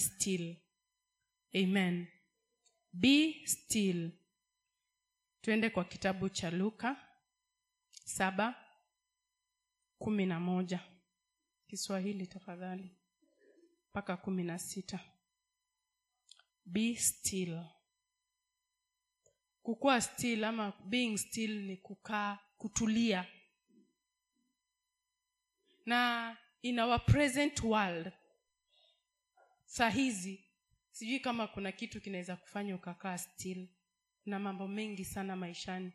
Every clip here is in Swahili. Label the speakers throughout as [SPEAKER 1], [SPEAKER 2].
[SPEAKER 1] still. Amen. Be still. Twende kwa kitabu cha luka saba kumi na moja. Kiswahili tafadhali. Mpaka kumi na sita. Be still. Kukuwa still ama being still ni kukaa kutulia. Na in our present world saa hizi sijui kama kuna kitu kinaweza kufanya ukakaa still. Kuna mambo mengi sana maishani.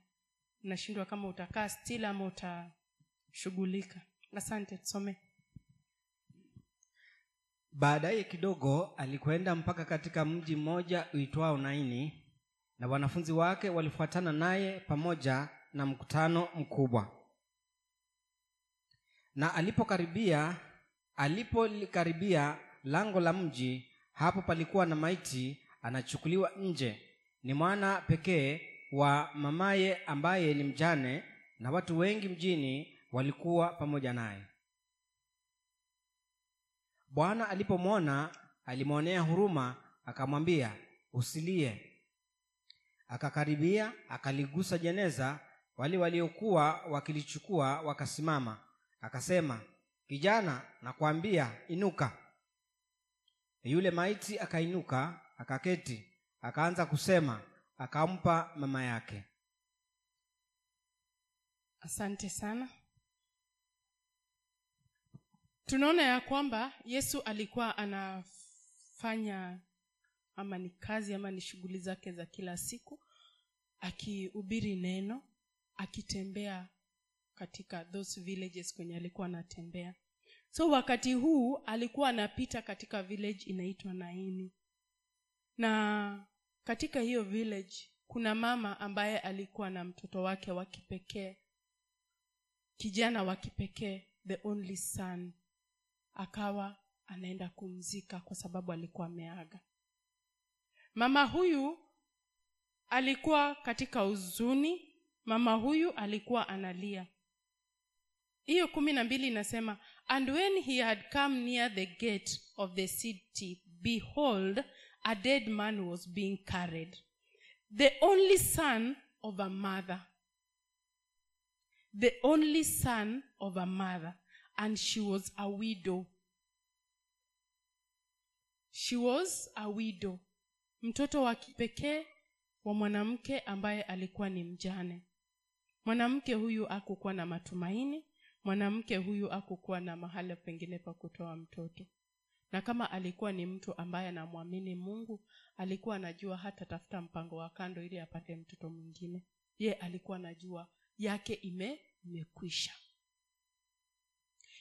[SPEAKER 1] Unashindwa kama utakaa still ama utashughulika. Asante tusome.
[SPEAKER 2] Baadaye kidogo alikwenda mpaka katika mji mmoja uitwao naini na wanafunzi wake walifuatana naye pamoja na mkutano mkubwa. Na alipokaribia alipolikaribia lango la mji hapo palikuwa na maiti anachukuliwa nje. Ni mwana pekee wa mamaye ambaye ni mjane na watu wengi mjini walikuwa pamoja naye. Bwana alipomwona alimwonea huruma akamwambia usilie. Akakaribia akaligusa jeneza wale waliokuwa wakilichukua wakasimama. Akasema kijana nakwambia inuka yule maiti akainuka akaketi akaanza kusema akampa mama yake.
[SPEAKER 1] Asante sana. Tunaona ya kwamba yesu alikuwa anafanya ama ni kazi ama ni shughuli zake za kila siku akihubiri neno akitembea katika those villages kwenye alikuwa anatembea so wakati huu alikuwa anapita katika village inaitwa naini. Na katika hiyo village kuna mama ambaye alikuwa na mtoto wake wa kipekee. Kijana wa kipekee the only son. Akawa anaenda kumzika kwa sababu alikuwa ameaga. Mama huyu alikuwa katika huzuni. Mama huyu alikuwa analia hiyo kumi na mbili inasema and when he had come near the gate of the city behold a dead man was being carried the only son of a mother the only son of a mother and she was a widow. She was a widow mtoto wa kipekee wa mwanamke ambaye alikuwa ni mjane. Mwanamke huyu akukuwa na matumaini mwanamke huyu akukuwa na mahala pengine pa kutoa mtoto. Na kama alikuwa ni mtu ambaye anamwamini mungu alikuwa anajua hata tafuta mpango wa kando ili apate mtoto mwingine. Ye alikuwa anajua yake ime imekwisha.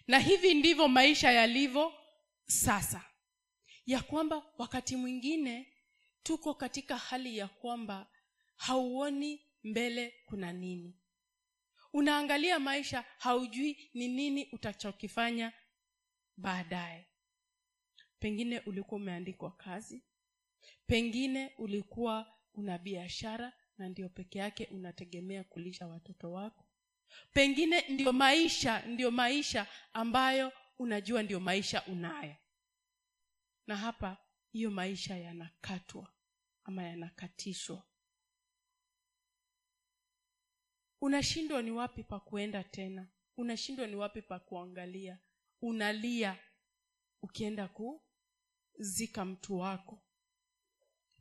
[SPEAKER 1] Na hivi ndivyo maisha yalivyo sasa. Ya kwamba wakati mwingine tuko katika hali ya kwamba hauoni mbele kuna nini unaangalia maisha haujui ni nini utachokifanya baadaye. Pengine ulikuwa umeandikwa kazi pengine ulikuwa una biashara na ndio peke yake unategemea kulisha watoto wako. Pengine ndio maisha ndio maisha ambayo unajua ndio maisha unayo. Na hapa hiyo maisha yanakatwa ama yanakatishwa unashindwa ni wapi pa kuenda tena? Unashindwa ni wapi pa kuangalia? Unalia ukienda kuzika mtu wako.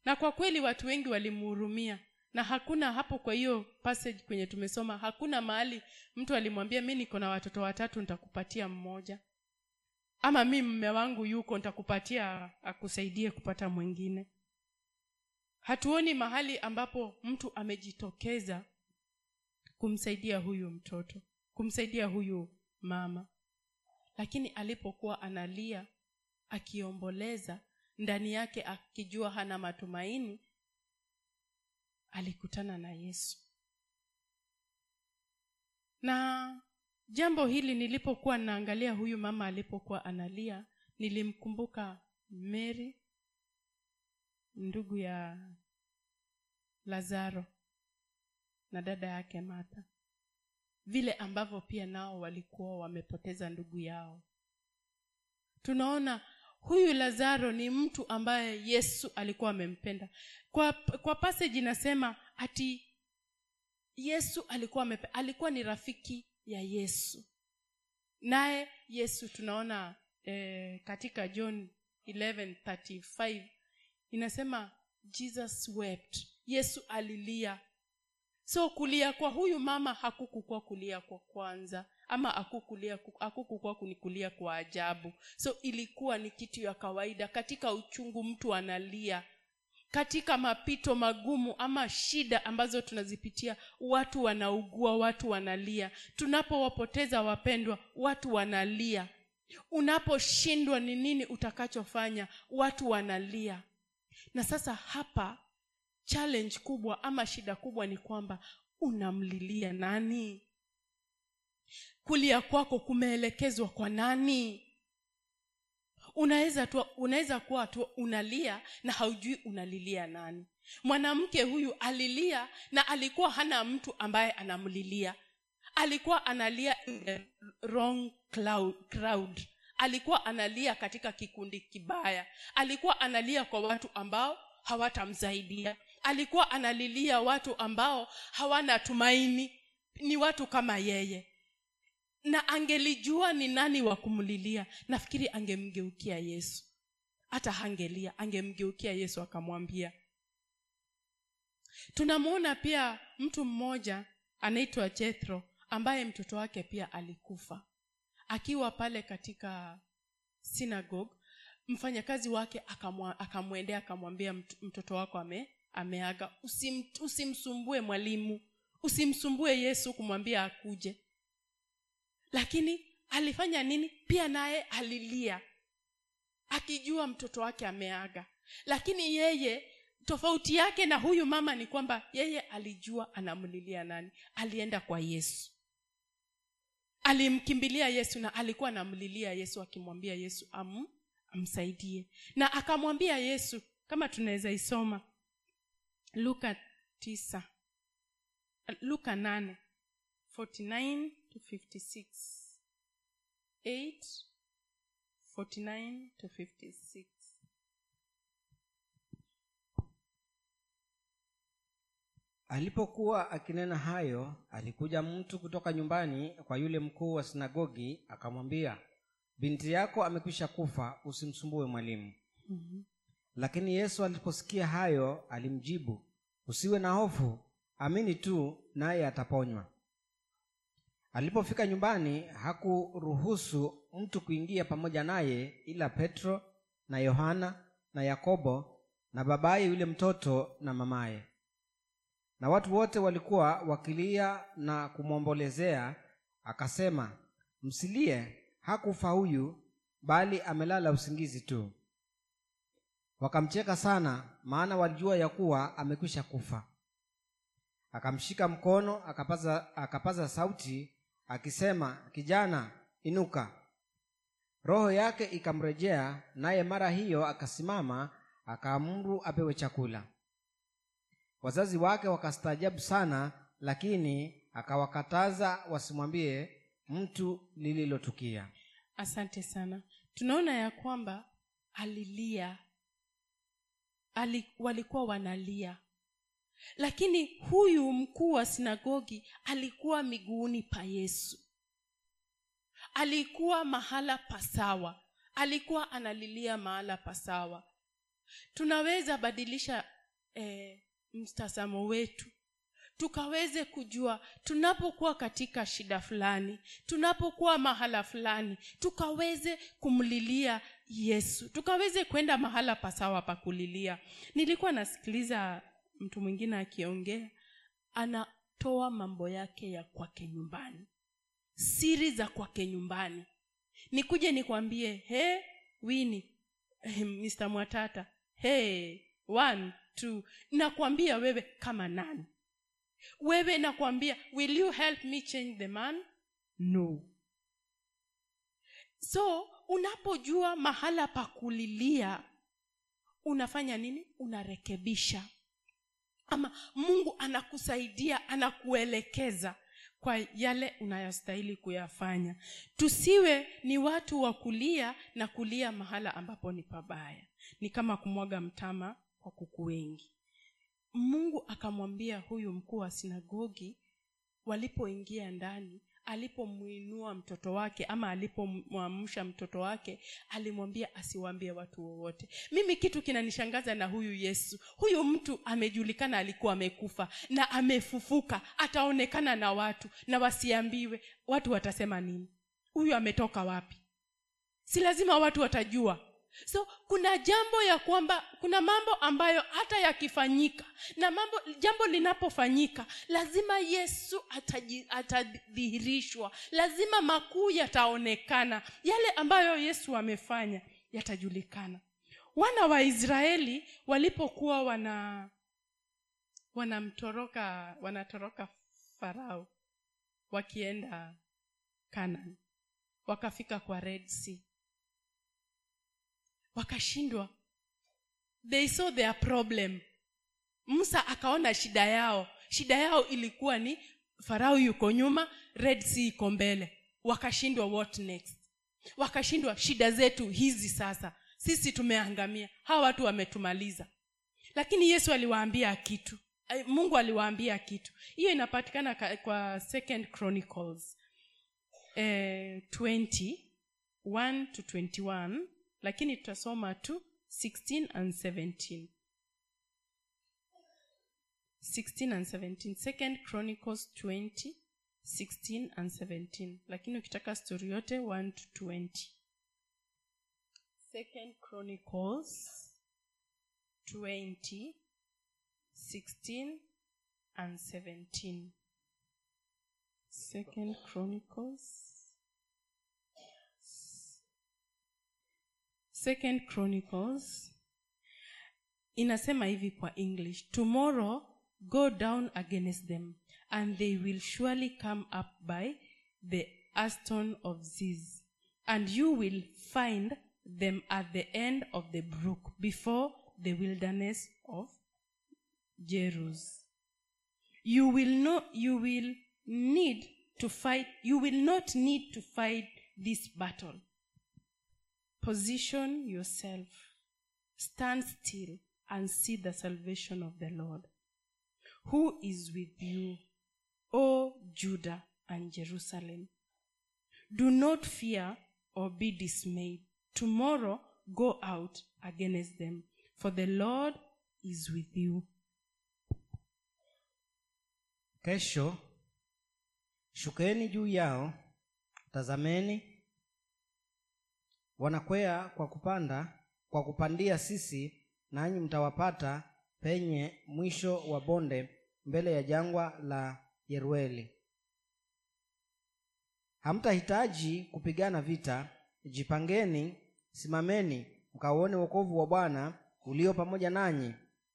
[SPEAKER 1] Na kwa kweli watu wengi walimhurumia na hakuna hapo kwa hiyo passage kwenye tumesoma hakuna mahali mtu alimwambia mi niko na watoto watatu nitakupatia mmoja. Ama mi mme wangu yuko nitakupatia akusaidie kupata mwingine. Hatuoni mahali ambapo mtu amejitokeza kumsaidia huyu mtoto kumsaidia huyu mama. Lakini alipokuwa analia akiomboleza ndani yake akijua hana matumaini alikutana na yesu. Na jambo hili nilipokuwa naangalia huyu mama alipokuwa analia nilimkumbuka mary ndugu ya lazaro na dada yake mata vile ambavyo pia nao walikuwa wamepoteza ndugu yao. Tunaona huyu lazaro ni mtu ambaye yesu alikuwa amempenda. Kwa, kwa passage inasema ati yesu alikuwa mepe, alikuwa ni rafiki ya yesu. Naye yesu tunaona eh, katika john 11:35 inasema jesus wept. Yesu alilia so kulia kwa huyu mama hakukukuwa kulia kwa kwanza ama akukulia akukukuwa kunikulia kwa ajabu. So ilikuwa ni kitu ya kawaida. Katika uchungu mtu analia katika mapito magumu ama shida ambazo tunazipitia watu wanaugua watu wanalia. Tunapowapoteza wapendwa watu wanalia. Unaposhindwa ni nini utakachofanya? Watu wanalia. Na sasa hapa challenge kubwa ama shida kubwa ni kwamba unamlilia nani? Kulia kwako kumeelekezwa kwa nani? Unaweza tu unaweza kuwa tu unalia na haujui unalilia nani. Mwanamke huyu alilia na alikuwa hana mtu ambaye anamlilia. Alikuwa analia wrong crowd. Alikuwa analia katika kikundi kibaya. Alikuwa analia kwa watu ambao hawatamsaidia alikuwa analilia watu ambao hawana tumaini ni watu kama yeye. Na angelijua ni nani wa kumlilia. Nafikiri angemgeukia yesu. Hata hangelia angemgeukia yesu akamwambia. Tunamwona pia mtu mmoja anaitwa jethro ambaye mtoto wake pia alikufa. Akiwa pale katika synagogue mfanyakazi wake akamwendea akamwambia mtoto wako ame, ameaga. Usim, usimsumbue mwalimu. Usimsumbue yesu kumwambia akuje. Lakini alifanya nini? Pia naye alilia. Akijua mtoto wake ameaga. Lakini yeye tofauti yake na huyu mama ni kwamba yeye alijua anamlilia nani. Alienda kwa yesu. Alimkimbilia yesu na alikuwa anamlilia yesu akimwambia yesu am, amsaidie. Na akamwambia yesu kama tunaweza isoma luka tisa. Luka nane. 49 to 56 8 49 to 56
[SPEAKER 2] alipokuwa akinena hayo alikuja mtu kutoka nyumbani kwa yule mkuu wa sinagogi akamwambia binti yako amekwisha kufa usimsumbue mwalimu.
[SPEAKER 1] Mm-hmm.
[SPEAKER 2] Lakini yesu aliposikia hayo alimjibu usiwe na hofu amini tu naye ataponywa. Alipofika nyumbani hakuruhusu mtu kuingia pamoja naye ila petro na yohana na yakobo na babaye yule mtoto na mamaye. Na watu wote walikuwa wakilia na kumwombolezea akasema msilie hakufa huyu bali amelala usingizi tu wakamcheka sana maana walijua ya kuwa amekwisha kufa. Akamshika mkono akapaza, akapaza sauti akisema kijana inuka. Roho yake ikamrejea naye mara hiyo akasimama akaamuru apewe chakula. Wazazi wake wakastaajabu sana lakini akawakataza wasimwambie mtu lililotukia.
[SPEAKER 1] Asante sana. Tunaona ya kwamba alilia Ali, walikuwa wanalia. Lakini huyu mkuu wa sinagogi alikuwa miguuni pa yesu. Alikuwa mahala pasawa alikuwa analilia mahala pasawa tunaweza badilisha eh, mtazamo wetu. Tukaweze kujua tunapokuwa katika shida fulani tunapokuwa mahala fulani tukaweze kumlilia yesu. Tukaweze kwenda mahala pasawa pa kulilia. Nilikuwa nasikiliza mtu mwingine akiongea anatoa mambo yake ya kwake nyumbani. Siri za kwake nyumbani. Nikuje nikwambie he wini mr mwatata he one two nakwambia wewe kama nani? Wewe nakwambia will you help me change the man? No so unapojua mahala pa kulilia unafanya nini? Unarekebisha. Ama mungu anakusaidia anakuelekeza kwa yale unayostahili kuyafanya. Tusiwe ni watu wa kulia na kulia mahala ambapo ni pabaya. Ni kama kumwaga mtama kwa kuku wengi. Mungu akamwambia huyu mkuu wa sinagogi walipoingia ndani alipomwinua mtoto wake ama alipomwamsha mtoto wake alimwambia asiwaambie watu wowote. Mimi kitu kinanishangaza na huyu yesu. Huyu mtu amejulikana alikuwa amekufa na amefufuka ataonekana na watu na wasiambiwe. Watu watasema nini? Huyu ametoka wapi? Si lazima watu watajua so kuna jambo ya kwamba kuna mambo ambayo hata yakifanyika na mambo jambo linapofanyika lazima yesu atadhihirishwa. Lazima makuu yataonekana. Yale ambayo yesu amefanya yatajulikana. Wana wa israeli walipokuwa wana wanamtoroka wanatoroka farao wakienda kanan wakafika kwa red sea wakashindwa. They saw their problem. Musa akaona shida yao. Shida yao ilikuwa ni farao yuko nyuma red sea iko mbele. Wakashindwa what next? Wakashindwa shida zetu hizi sasa. Sisi tumeangamia. Hawa watu wametumaliza. Lakini yesu aliwaambia kitu. Eh, mungu aliwaambia kitu. Hiyo inapatikana ka- kwa second chronicles eh, 20 1 to 21 lakini tutasoma tu 16 and 17 16 and 17 second chronicles 20 16 and 17 lakini ukitaka stori yote 1 to 20 second chronicles 20 16 and 17 second chronicles second chronicles inasema hivi kwa english tomorrow go down against them and they will surely come up by the aston of ziz. And you will find them at the end of the brook before the wilderness of jerus you will not you will need to fight you will not need to fight this battle position yourself. Stand still and see the salvation of the lord. Who is with you o judah and jerusalem? Do not fear or be dismayed. Tomorrow go out against them for the lord is with you.
[SPEAKER 2] Kesho shukeni juu yao tazameni wanakwea kwa kupanda kwa kupandia sisi nanyi mtawapata penye mwisho wa bonde mbele ya jangwa la yerueli. Hamtahitaji kupigana vita. Jipangeni simameni mkauone wokovu wa bwana ulio pamoja nanyi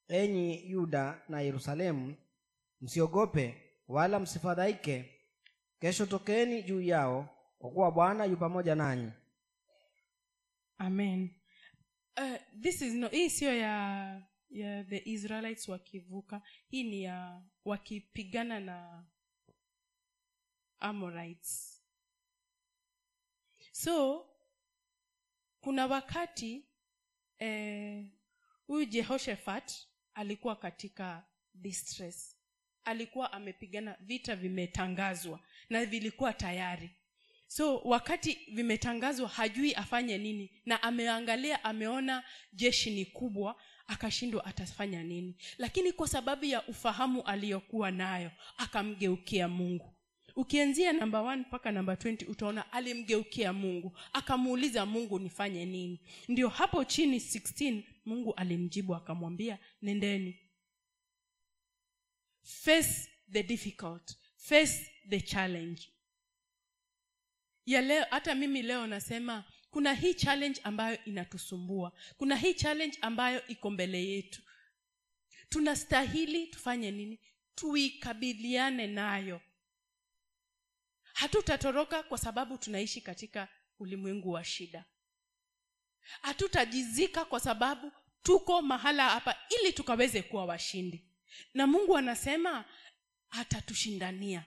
[SPEAKER 2] enyi yuda na yerusalemu. Msiogope wala msifadhaike. Kesho tokeni juu yao kwa kuwa bwana yu pamoja nanyi
[SPEAKER 1] amen. Uh, this is no, hii siyo ya ya the israelites wakivuka. Hii ni ya wakipigana na amorites. So kuna wakati eh, huyu jehoshaphat alikuwa katika distress. Alikuwa amepigana vita vimetangazwa na vilikuwa tayari so wakati vimetangazwa hajui afanye nini. Na ameangalia ameona jeshi ni kubwa akashindwa atafanya nini. Lakini kwa sababu ya ufahamu aliyokuwa nayo akamgeukia mungu. Ukianzia namba mpaka namba 20 utaona alimgeukia mungu. Akamuuliza mungu nifanye nini? Ndio hapo chini 16 mungu alimjibu akamwambia nendeni. Face the difficult. Face the challenge ya leo hata mimi leo nasema kuna hii challenge ambayo inatusumbua. Kuna hii challenge ambayo iko mbele yetu. Tunastahili tufanye nini? Tuikabiliane nayo. Hatutatoroka kwa sababu tunaishi katika ulimwengu wa shida. Hatutajizika kwa sababu tuko mahala hapa ili tukaweze kuwa washindi. Na mungu anasema atatushindania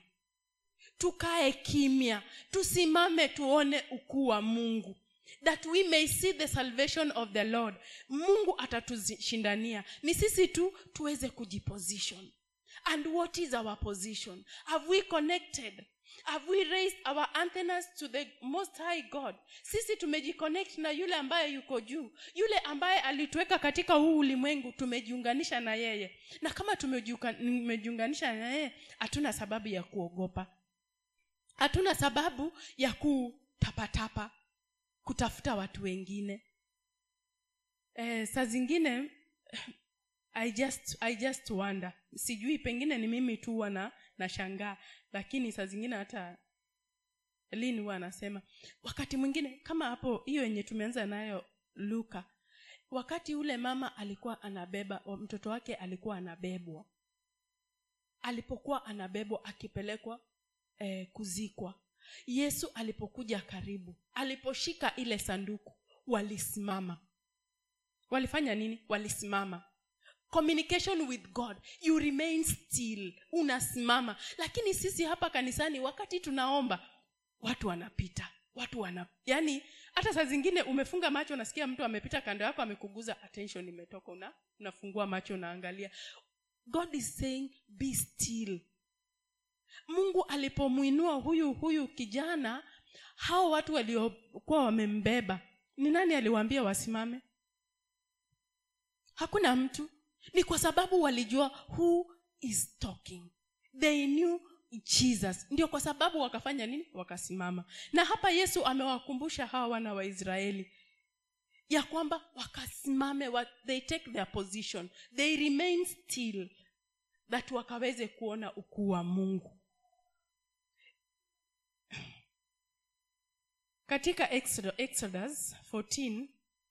[SPEAKER 1] tukae kimya. Tusimame tuone ukuu wa mungu. That we may see the salvation of the lord. Mungu atatushindania ni sisi tu tuweze kujiposition. And what is our position? Have we connected? Have we raised our antennas to the most high god? Sisi tumejiconnect na yule ambaye yuko juu. Yule ambaye alituweka katika huu ulimwengu tumejiunganisha na yeye. Na kama tumejiunganisha na yeye hatuna sababu ya kuogopa hatuna sababu ya kutapatapa kutafuta watu wengine. Eh, saa zingine I just, I just wonder. Sijui pengine ni mimi tu huwa na nashangaa lakini saa zingine hata lini huwa anasema wakati mwingine kama hapo hiyo yenye tumeanza nayo luka wakati ule mama alikuwa anabeba mtoto wake alikuwa anabebwa. Alipokuwa anabebwa akipelekwa eh, kuzikwa. Yesu alipokuja karibu aliposhika ile sanduku walisimama. Walifanya nini? Walisimama. Communication with god you remain still unasimama. Lakini sisi hapa kanisani wakati tunaomba watu wanapita watu wana yani hata saa zingine umefunga macho unasikia mtu amepita kando yako amekuguza attention imetoka una, unafungua macho unaangalia. God is saying be still mungu alipomwinua huyu huyu kijana hao watu waliokuwa wamembeba ni nani aliwaambia wasimame? Hakuna mtu. Ni kwa sababu walijua who is talking. They knew jesus. Ndio kwa sababu wakafanya nini? Wakasimama. Na hapa yesu amewakumbusha hawa wana wa israeli ya kwamba wakasimame wa, they take their position. They remain still that wakaweze kuona ukuu wa mungu katika Exod- exodus 14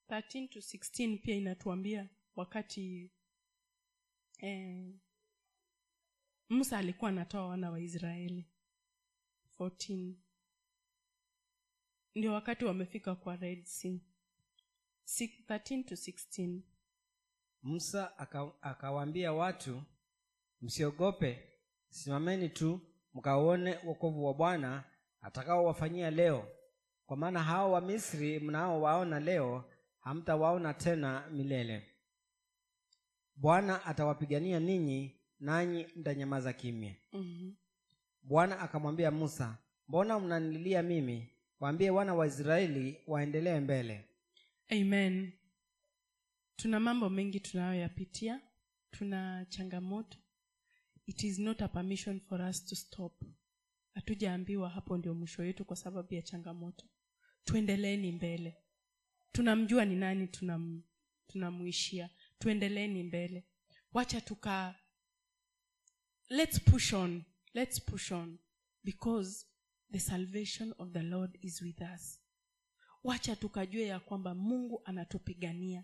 [SPEAKER 1] 13 to 16 pia inatuambia wakati eh, musa alikuwa anatoa wana wa israeli 14 ndio wakati wamefika kwa red sea. 13 to 16
[SPEAKER 2] musa aka- akawaambia watu msiogope simameni tu mkauone wokovu wa bwana atakaowafanyia leo kwa maana hao wamisri mnaowaona leo hamtawaona tena milele. Bwana atawapigania ninyi nanyi mtanyamaza kimya.
[SPEAKER 1] Mm-hmm.
[SPEAKER 2] bwana akamwambia musa mbona mnanililia mimi? Waambie wana wa israeli waendelee mbele.
[SPEAKER 1] Amen. Tuna mambo mengi tunayoyapitia tuna changamoto. It is not a permission for us to stop. Hatujaambiwa hapo ndio mwisho wetu kwa sababu ya changamoto tuendeleeni mbele. Tunamjua ni nani tunam, tunamuishia. Tuendeleeni mbele. Wacha tuka let's push on let's push on because the salvation of the lord is with us. Wacha tukajue ya kwamba mungu anatupigania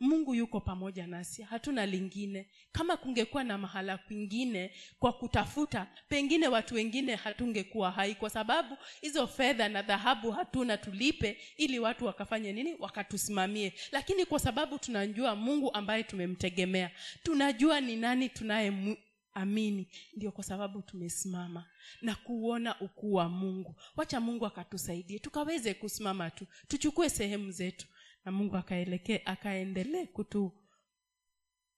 [SPEAKER 1] mungu yuko pamoja nasi hatuna lingine. Kama kungekuwa na mahala kwingine kwa kutafuta pengine watu wengine hatungekuwa hai kwa sababu hizo fedha na dhahabu hatuna tulipe ili watu wakafanye nini? Wakatusimamie. Lakini kwa sababu tunajua mungu ambaye tumemtegemea tunajua ni nani tunaye amini. Ndio kwa sababu tumesimama na kuona ukuu wa mungu. Wacha mungu akatusaidie tukaweze kusimama tu. Tuchukue sehemu zetu na mungu akaelekee akaendelee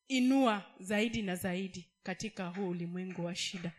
[SPEAKER 1] kutuinua zaidi na zaidi katika huu ulimwengu wa shida